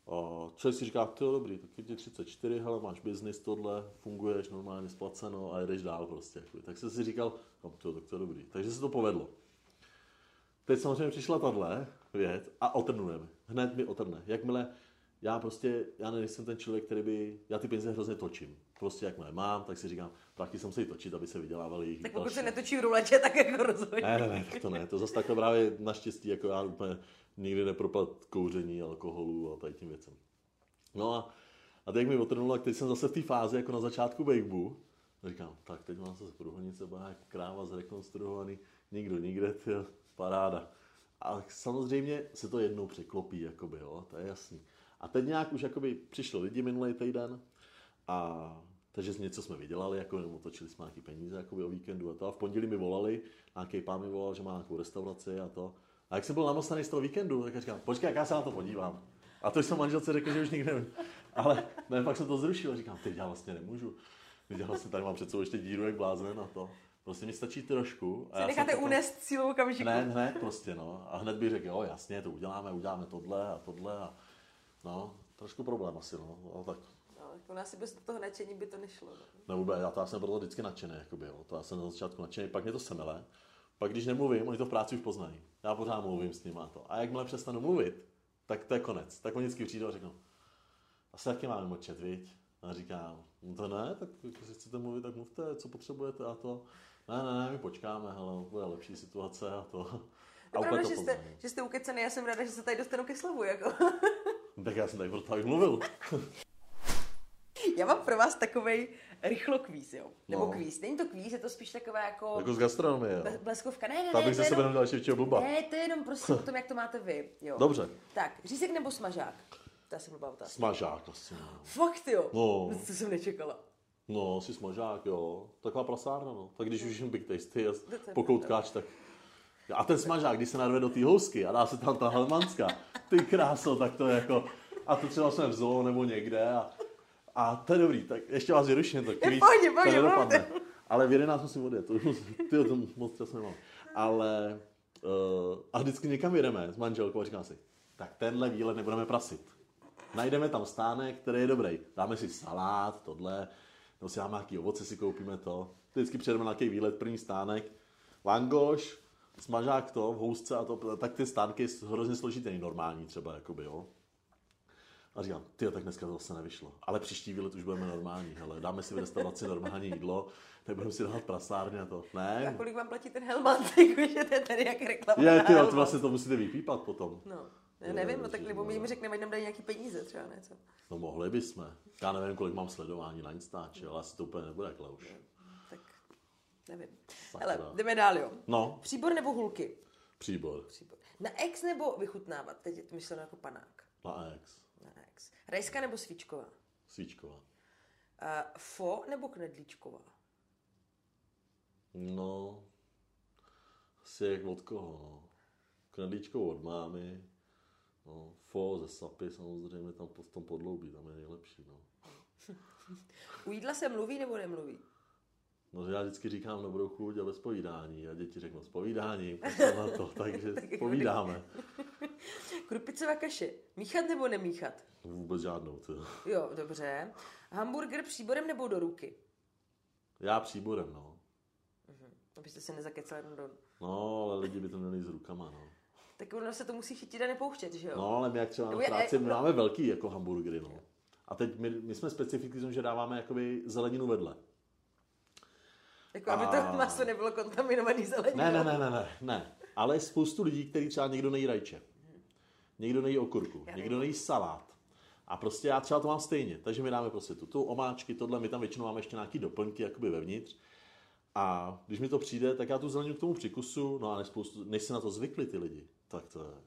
uh, člověk si říká, to je dobrý, tak je ti 34, hele, máš biznis, tohle, funguješ, normálně splaceno a jedeš dál prostě. Jakoby. Tak jsem si říkal, no, to, tak to je dobrý. Takže se to povedlo. Teď samozřejmě přišla tahle věc a otrnujeme. Hned mi otrne. Jakmile já prostě, já nejsem ten člověk, který by, já ty peníze hrozně točím. Prostě jakmile mám, tak si říkám, jsem se jí točit, aby se vydělávali Tak pokud se netočí v ruletě, tak jako rozhodně. Ne, ne, ne, tak to ne. To zase takhle právě naštěstí, jako já úplně nikdy nepropad kouření, alkoholu a tady tím věcem. No a, a teď mi otrnulo, teď jsem zase v té fázi, jako na začátku Bakeboo, říkám, tak teď mám zase průhodnice, jak kráva zrekonstruovaný, nikdo nikde, tyjo, paráda. A samozřejmě se to jednou překlopí, jakoby, jo, to je jasný. A teď nějak už jakoby přišli lidi minulý týden a takže něco jsme vydělali, jako nebo točili jsme nějaké peníze jakoby o víkendu a to. A v pondělí mi volali, nějaký pán mi volal, že má nějakou restauraci a to. A jak jsem byl namostaný z toho víkendu, tak říkám, počkej, jak já se na to podívám. A to jsem manželce řekl, že už nikdy nevím. Ale ne, pak jsem to zrušil, říkám, teď já vlastně nemůžu. Já vlastně tady mám před sebou ještě díru jak blázen a to. Prostě mi stačí trošku. A já necháte to... unést sílu okamžiku. Ne, hned prostě, no. A hned bych řekl, jo, jasně, to uděláme, uděláme tohle a tohle a no, trošku problém asi, no. no tak. No, jako asi bez toho nadšení by to nešlo. No. Ne, vůbec, já, to, já jsem proto vždycky nadšený, jakoby, jo. To já jsem na začátku nadšený, pak mě to semele. Pak když nemluvím, oni to v práci už poznají. Já pořád mluvím s nimi a to. A jakmile přestanu mluvit, tak to je konec. Tak oni vždycky přijdou a řeknou, asi taky máme močet, viď? A říkám, no to ne, tak když chcete mluvit, tak mluvte, co potřebujete a to ne, ne, ne, my počkáme, hele, bude lepší situace a to. A je pravda, že jste, že jste ukecený, já jsem ráda, že se tady dostanu ke slovu, jako. tak já jsem tady proto abych mluvil. já mám pro vás takovej rychlo kvíz, jo? Nebo no. kvíz. Není to kvíz, je to spíš takové jako... Jako z gastronomie, jo? Bleskovka, ne, ne, ne. bych se sebe jenom další blba. Ne, to je jenom prostě o tom, jak to máte vy, jo. Dobře. Tak, řízek nebo smažák? To asi blbá otázka. Smažák asi. No. Fakt jo? No. To jsem nečekala. No, si smažák, jo. Taková prasárna, no. Tak když už jim Big Tasty a pokoutkáč, tak... A ten smažák, když se narve do té housky a dá se tam ta helmanská, ty kráso, tak to je jako... A to třeba jsme v zoo nebo někde a, a to je dobrý, tak ještě vás vyruším, tak víc, pojď, pojď, to nedopadne. Ale v 11 musím odjet, to, ty to moc čas nemám. Ale uh, a vždycky někam jedeme s manželkou a říkám si, tak tenhle výlet nebudeme prasit. Najdeme tam stánek, který je dobrý. Dáme si salát, tohle, nebo si dáme nějaký ovoce, si koupíme to. Vždycky přijedeme na nějaký výlet, první stánek, langoš, smažák to v housce a to, tak ty stánky jsou hrozně složitý, normální třeba, jakoby, jo. A říkám, ty tak dneska to zase nevyšlo. Ale příští výlet už budeme normální, hele, dáme si v restauraci normální jídlo, nebudeme si dát prasárně a to. Ne. A kolik vám platí ten helman, že to je tady jak reklama. Je, ty, to vlastně to musíte vypípat potom. No. Já nevím, no tak nebo mi řekne, ať nám dají nějaký peníze třeba, něco. No mohli bychom. Já nevím, kolik mám sledování na Instači, ale asi to úplně nebude, Klauš. Tak nevím. Sakra. Hele, jdeme dál, jo. No. Příbor nebo hulky? Příbor. Příbor. Na ex nebo vychutnávat? Teď je to myšleno jako panák. Na ex. Rajská nebo svíčková? Svíčková. Uh, fo nebo knedlíčková? No, asi jak od koho, no. Knedlíčkovou od mámy, No, fo ze sapy samozřejmě tam v tom podloubí, tam je nejlepší. No. U jídla se mluví nebo nemluví? No, že já vždycky říkám dobrou chuť a bez povídání a děti řeknou spovídání, na to, takže povídáme. Krupicová kaše, míchat nebo nemíchat? Vůbec žádnou. To. Jo, dobře. Hamburger příborem nebo do ruky? Já příborem, no. Uh-huh. Abyste se nezakecali do... No, ale lidi by to měli s rukama, no. Tak ono se to musí chytit a nepouštět, že jo? No, ale my jak třeba na je- práci, my no. máme velký jako hamburgery, no. A teď my, my jsme specificky že dáváme jakoby zeleninu vedle. Jako aby A- to maso nebylo kontaminovaný zeleninou. Ne, ne, ne, ne, ne, ne. Ale je spoustu lidí, kteří třeba někdo nejí rajče. Někdo nejí okurku, Já někdo nejí salát. A prostě já třeba to mám stejně. Takže my dáme prostě tu, tu omáčky, tohle, my tam většinou máme ještě nějaký doplňky jakoby vevnitř. A když mi to přijde, tak já tu zeleninu k tomu přikusu, no ale spoustu, než se na to zvykli ty lidi, tak to je.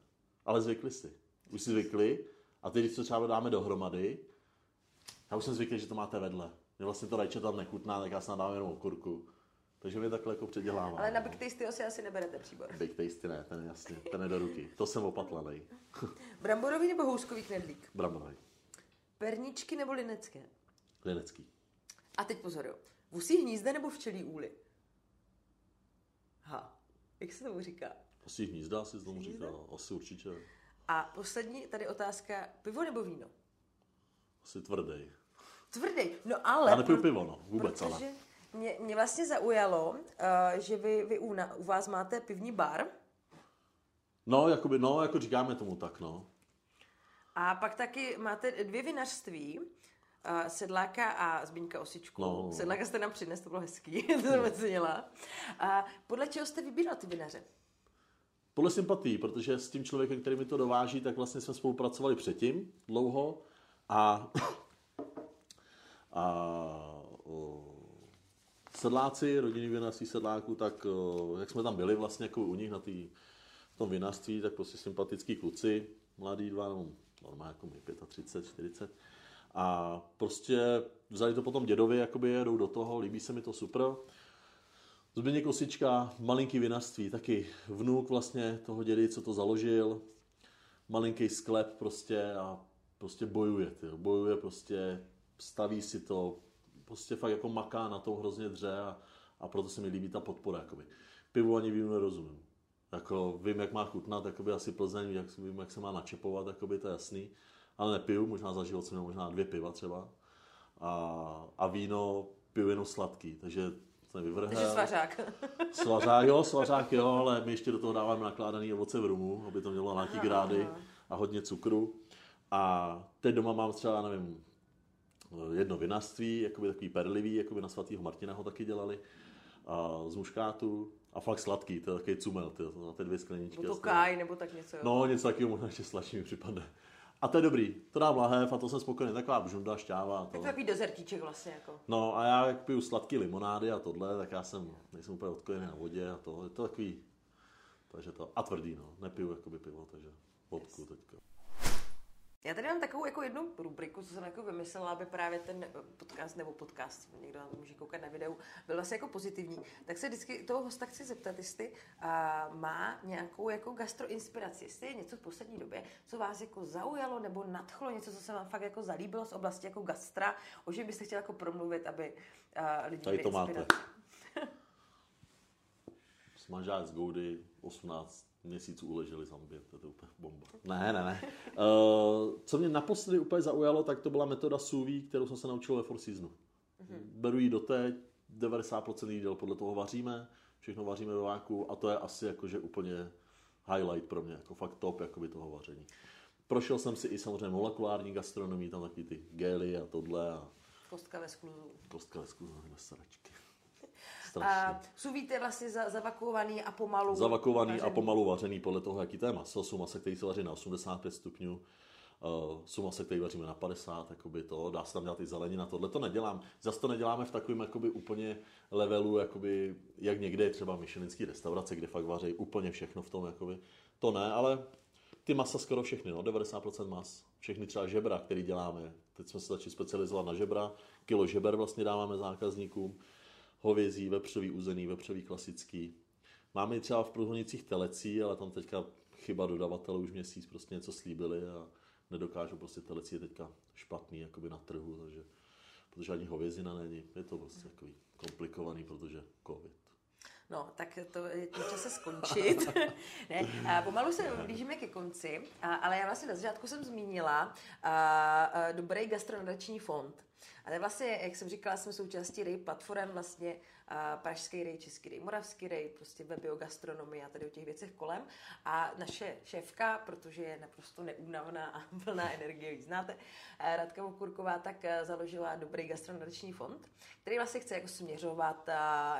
Ale zvykli si. Už si zvykli a teď, když to třeba dáme dohromady, já už jsem zvyklý, že to máte vedle. Mě vlastně to rajče tam nechutná, tak já si dávám jenom okurku. Takže my takhle jako předělávám. Ale na. Big Tastyho si asi neberete příbor. Big Tasty ne, ten je jasně, ten je do ruky. To jsem opatlanej. Bramborový nebo houskový knedlík? Bramborový. Perničky nebo linecké? Linecký. A teď pozor, jo. Vusí hnízda nebo včelí úly? Ha, jak se tomu říká? Asi hnízda, asi tomu říká. Asi určitě. A poslední tady otázka, pivo nebo víno? Asi tvrdý. Tvrdý, no ale... Já nepiju pivo, no, vůbec ale. Mě, mě vlastně zaujalo, uh, že vy, vy u, na, u vás máte pivní bar No, jakoby, no, jako říkáme tomu tak, no. a pak taky máte dvě vinařství, uh, Sedláka a Zbíňka Osičku. No, no. Sedláka jste nám přines, to bylo hezký, to jsem ocenila. A podle čeho jste vybíral ty vinaře? Podle sympatí, protože s tím člověkem, který mi to dováží, tak vlastně jsme spolupracovali předtím dlouho a, a o, sedláci, rodinný vinařství sedláků, tak o, jak jsme tam byli vlastně jako u nich na tý, v tom vinařství, tak prostě sympatický kluci, mladí dva, no, normálně jako my, 35, 40. A prostě vzali to potom dědovi, jakoby jedou do toho, líbí se mi to super. Zbigněk Kosička, malinký vinařství, taky vnuk vlastně toho dědy, co to založil, malinký sklep prostě a prostě bojuje, tyjo. bojuje prostě, staví si to, prostě fakt jako maká na tom hrozně dře a, a proto se mi líbí ta podpora, jakoby. Pivu ani vínu nerozumím. Jako vím, jak má chutnat, jakoby asi Plzeň, jak, vím, jak se má načepovat, jakoby to je jasný. Ale nepiju, možná za život jsem měl možná dvě piva třeba. A, a víno piju jenom sladký, takže to nevyvrhel. Takže svařák. Svařák, jo, svařák, jo, ale my ještě do toho dáváme nakládaný ovoce v rumu, aby to mělo nějaký grády a hodně cukru. A teď doma mám třeba, nevím, jedno vinařství, jakoby takový perlivý, jakoby na svatýho Martina ho taky dělali, a z muškátu a fakt sladký, to je takový cumel, ty, na ty dvě skleničky. Nebo to káj, nebo tak něco. Jo. No, něco takového možná ještě sladší mi připadne. A to je dobrý, to dám lahev a to jsem spokojený, taková bžunda, šťáva Tak to. je takový dezertíček vlastně jako. No a já jak piju sladký limonády a tohle, tak já jsem, nejsem úplně odkojený na vodě a to, je to takový, takže to, a tvrdý no, nepiju jakoby pivo, takže vodku teďka. Já tady mám takovou jako jednu rubriku, co jsem jako vymyslela, aby právě ten podcast nebo podcast, někdo na to může koukat na videu, byl vlastně jako pozitivní. Tak se vždycky toho hosta chci zeptat, jestli uh, má nějakou jako gastroinspiraci, jestli je něco v poslední době, co vás jako zaujalo nebo nadchlo, něco, co se vám fakt jako zalíbilo z oblasti jako gastra, o čem byste chtěl jako promluvit, aby uh, lidi Tady to máte. inspiraci. Smažák z Goudy, 18 měsíců uleželi zambě, to je úplně bomba. Ne, ne, ne. Uh, co mě naposledy úplně zaujalo, tak to byla metoda vide, kterou jsem se naučil ve Four Seasonu. Mhm. Beru ji doteď, 90% jídel podle toho vaříme, všechno vaříme ve váku a to je asi jakože úplně highlight pro mě, jako fakt top jakoby toho vaření. Prošel jsem si i samozřejmě molekulární gastronomii, tam taky ty gely a tohle a Kostka ve skluzu. kostka ve skluzu, na sračky. A Strašně. sous je vlastně za, zavakuovaný a pomalu Zavakovaný a vařený. pomalu vařený podle toho, jaký to je maso. Jsou masa, který se vaří na 85 stupňů, uh, jsou masa, který vaříme na 50, jakoby to, dá se tam dělat i zelenina, tohle to nedělám. Zase to neděláme v takovém jakoby úplně levelu, jakoby, jak někde je třeba myšelinský restaurace, kde fakt vaří úplně všechno v tom, jakoby. to ne, ale ty masa skoro všechny, no, 90% mas. Všechny třeba žebra, který děláme. Teď jsme se začali specializovat na žebra. Kilo žeber vlastně dáváme zákazníkům. Hovězí, vepřový uzený, vepřový klasický. Máme i třeba v průhodnicích telecí, ale tam teďka chyba dodavatelů už měsíc prostě něco slíbili a nedokážou prostě telecí je teďka špatný jakoby na trhu, takže protože ani hovězina není. Je to prostě takový komplikovaný, protože covid. No, tak to je na čase skončit. ne, a pomalu se blížíme ke konci, a, ale já vlastně na začátku jsem zmínila a, a, dobrý gastronadační fond. Ale vlastně, jak jsem říkala, jsme součástí REJ platform vlastně Pražský rej, Český rej, Moravský rej, prostě ve biogastronomii a tady o těch věcech kolem. A naše šéfka, protože je naprosto neúnavná a plná energie, ji znáte, eh, Radka Vokurková, tak eh, založila Dobrý gastronomiční fond, který vlastně chce jako směřovat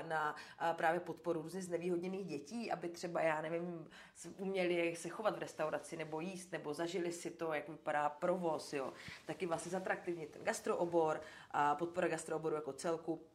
na právě podporu různě znevýhodněných dětí, aby třeba, já nevím, uměli se chovat v restauraci nebo jíst, nebo zažili si to, jak vypadá provoz, jo. Taky vlastně zatraktivnit ten gastroobor, a podpora gastrooboru jako celku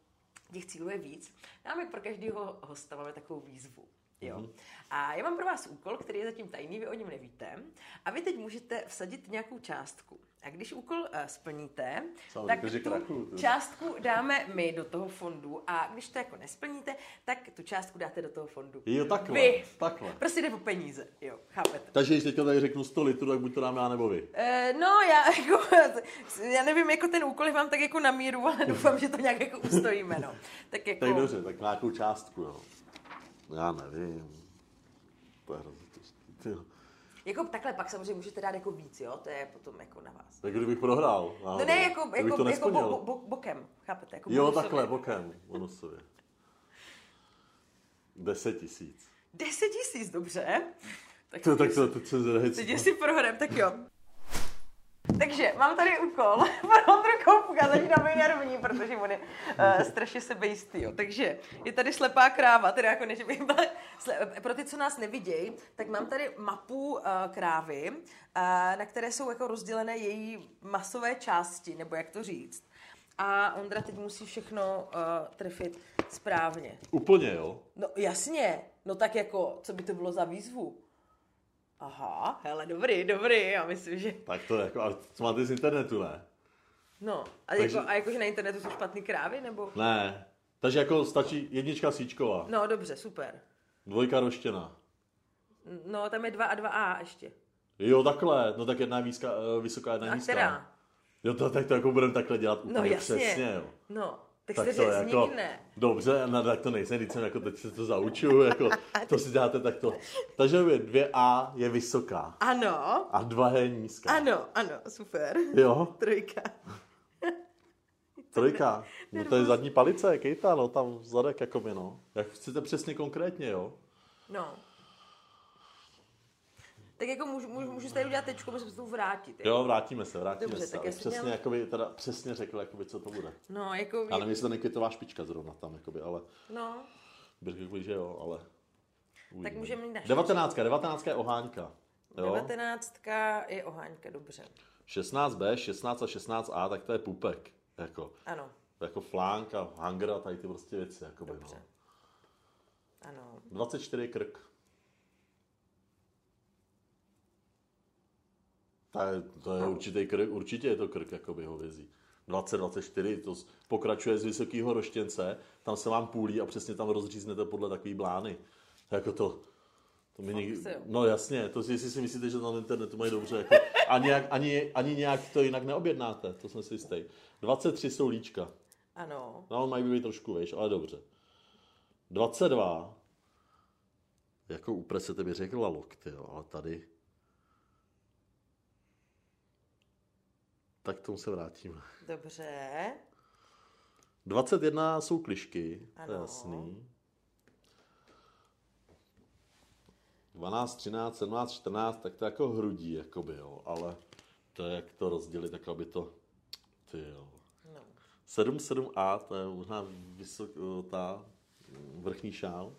těch cílů je víc. Máme pro každého hosta máme takovou výzvu. Jo. Mm-hmm. A já mám pro vás úkol, který je zatím tajný, vy o něm nevíte. A vy teď můžete vsadit nějakou částku. A když úkol uh, splníte, Sám tak tu krachu, částku dáme my do toho fondu a když to jako nesplníte, tak tu částku dáte do toho fondu. Jo, takhle. Vy. takhle. Prostě jde o peníze, jo, chápete. Takže když teďka tady řeknu 100 litrů, tak buď to dám já nebo vy. Uh, no, já jako, já nevím, jako ten úkol mám tak jako na míru, ale doufám, že to nějak jako ustojíme, no. Tak jako... Tak dobře, tak nějakou částku, jo. Já nevím. To je hrozně jako takhle pak samozřejmě můžete dát jako víc, jo? To je potom jako na vás. Tak kdybych prohrál. No ne, jako, jako, to jako bo, bo, bo, bokem, chápete? Jako jo, bonusově. takhle, bokem, bonusově. Deset tisíc. Deset tisíc, dobře. Tak to, tak to, to, to, to, Teď si prohrem, tak jo. Takže mám tady úkol pro Ondru Koupuka, začíná být nervní, protože on je uh, strašně sebejistý. Jo. Takže je tady slepá kráva, teda jako než bych byla, pro ty, co nás nevidějí, tak mám tady mapu uh, krávy, uh, na které jsou jako rozdělené její masové části, nebo jak to říct. A Ondra teď musí všechno uh, trefit správně. Úplně, jo? No jasně, no tak jako, co by to bylo za výzvu? Aha, hele, dobrý, dobrý, já myslím, že... Tak to jako, ale co máte z internetu, ne? No, a, Takže... jako, a jakože na internetu jsou špatný krávy, nebo? Ne, takže jako stačí jednička síčková. No, dobře, super. Dvojka roštěná. No, tam je 2 a 2A ještě. Jo, takhle, no tak jedna je výzka, eh, vysoká, jedna je nízká. A která? Jo, to, tak to jako budeme takhle dělat no, úplně no, jasně. přesně, jo. No, tak, tak to jako, ne. Dobře, no, tak to nejsem, když jsem jako teď se to zaučuju, jako to si děláte takto. Takže dvě a je vysoká. Ano. A dva je nízká. Ano, ano, super. Jo. Trojka. Trojka. No to je zadní palice, kejta, no tam zadek jako by, no. Jak chcete přesně konkrétně, jo? No. Tak jako můžu, můžu, můžu tady udělat tečku, musím se tu vrátit. Jo, vrátíme se, vrátíme Dobře, se. Tak přesně, měl... jakoby, teda přesně řekl, jakoby, co to bude. No, jako... Já nevím, jestli to nekvětová špička zrovna tam, jakoby, ale... No. Bych řekl, že jo, ale... Uvidíme. Tak můžeme mít Devatenáctka, devatenáctka je oháňka. Jo? Devatenáctka je oháňka, dobře. 16B, 16 a 16A, tak to je pupek. Jako, ano. Jako flánk a hanger a tady ty prostě věci. Jakoby, dobře. No. Ano. 24 je krk. To je, to je určitý krk, určitě je to krk jakoby hovězí. 2024, to pokračuje z vysokého roštěnce, tam se vám půlí a přesně tam rozříznete podle takové blány. Jako to, to mi nikdy, no jasně, to si, jestli si myslíte, že na internetu mají dobře, jako, a nějak, ani, ani nějak to jinak neobjednáte, to jsem si jistý. 23 jsou líčka. Ano. No, mají být trošku, víš, ale dobře. 22, jako u presete by řekla lokty, ale tady Tak k tomu se vrátíme. Dobře. 21 jsou klišky, ano. to je jasný. 12, 13, 17, 14, tak to jako hrudí, jakoby, jo, ale to je, jak to rozdělit, tak aby to, ty jo. No. 7, 7A, to je možná vysok, ta vrchní šál.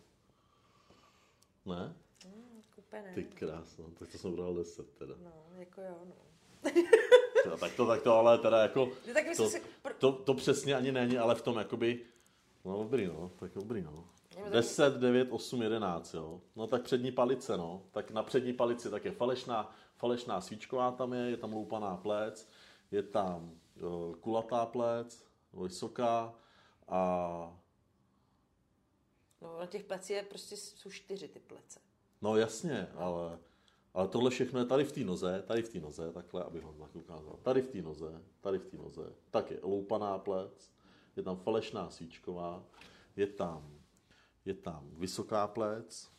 Ne? Mm, kupené. Ty krásno, tak to jsem bral 10 teda. No, jako jo, no. Tak to, tak to ale teda jako, no, tak to, si... to, to, přesně ani není, ale v tom jakoby, no dobrý no, tak dobrý no. 10, 9, 8, 11, jo. No tak přední palice, no. Tak na přední palici tak je falešná, falešná svíčková tam je, je tam loupaná plec, je tam uh, kulatá plec, vysoká a... No na těch pleci je prostě jsou čtyři ty plece. No jasně, ale ale tohle všechno je tady v té noze, tady v té noze, takhle, abych vám tak ukázal. Tady v té noze, tady v té noze. Tak je loupaná plec, je tam falešná svíčková, je tam, je tam vysoká plec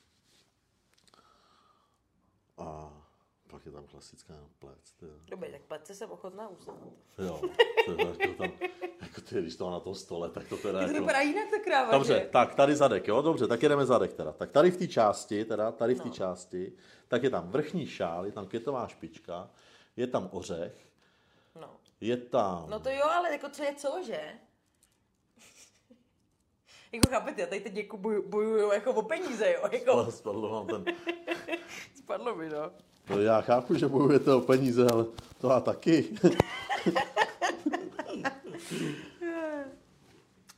a pak je tam klasická plec. Dobrý, tak plece jsem ochotná uznat. Jo, to je jako tam, jako ty, když to na tom stole, tak to teda To jako... vypadá jinak ta kráva, Dobře, že? tak tady zadek, jo, dobře, tak jedeme zadek teda. Tak tady v té části, teda tady v té No. části, tak je tam vrchní šál, je tam květová špička, je tam ořech, No. je tam... no to jo, ale jako co je co, že? jako chápete, já tady teď jako boju, bojuju jako o peníze, jo? Jako, Ale spadlo vám ten... spadlo mi, no. No já chápu, že bojujete o peníze, ale to já taky.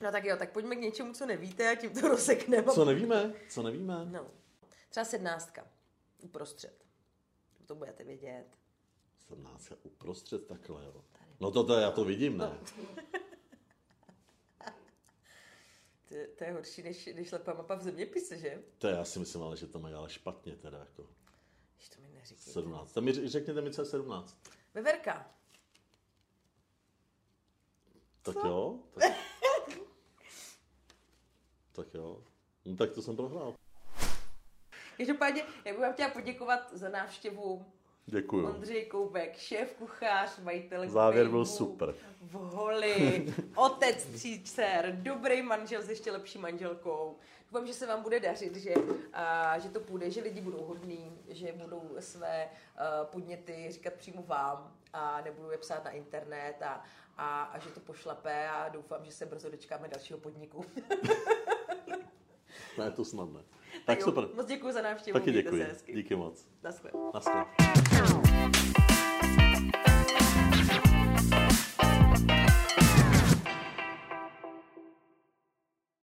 No tak jo, tak pojďme k něčemu, co nevíte a tím to rozsekneme. Co nevíme? Co nevíme? No. Třeba sednáctka. Uprostřed. To budete vědět. 17 uprostřed takhle, jo. No to, to já to vidím, ne? To, to je horší, než, než lepá mapa v zeměpise, že? To já si myslím, ale že to mají ale špatně teda, jako Když to mi neříkejte. 17. Tak mi řekněte mi, co je 17. Veverka. Tak jo, tak... tak jo. No tak to jsem prohrál. Každopádně, já bych vám chtěla poděkovat za návštěvu Děkuju. Ondřej Koubek, šéf kuchař, majitel Závěr byl super. V holi, otec tří dcer, dobrý manžel s ještě lepší manželkou. Doufám, že se vám bude dařit, že, a, že to půjde, že lidi budou hodní, že budou své a, podněty říkat přímo vám a nebudou je psát na internet a, a, a že to pošlape a doufám, že se brzo dočkáme dalšího podniku. Ne, to snad ne. Tak jo, super. Moc děkuji za návštěvu. Taky děkuji. Díky moc. Naschle. Naschle.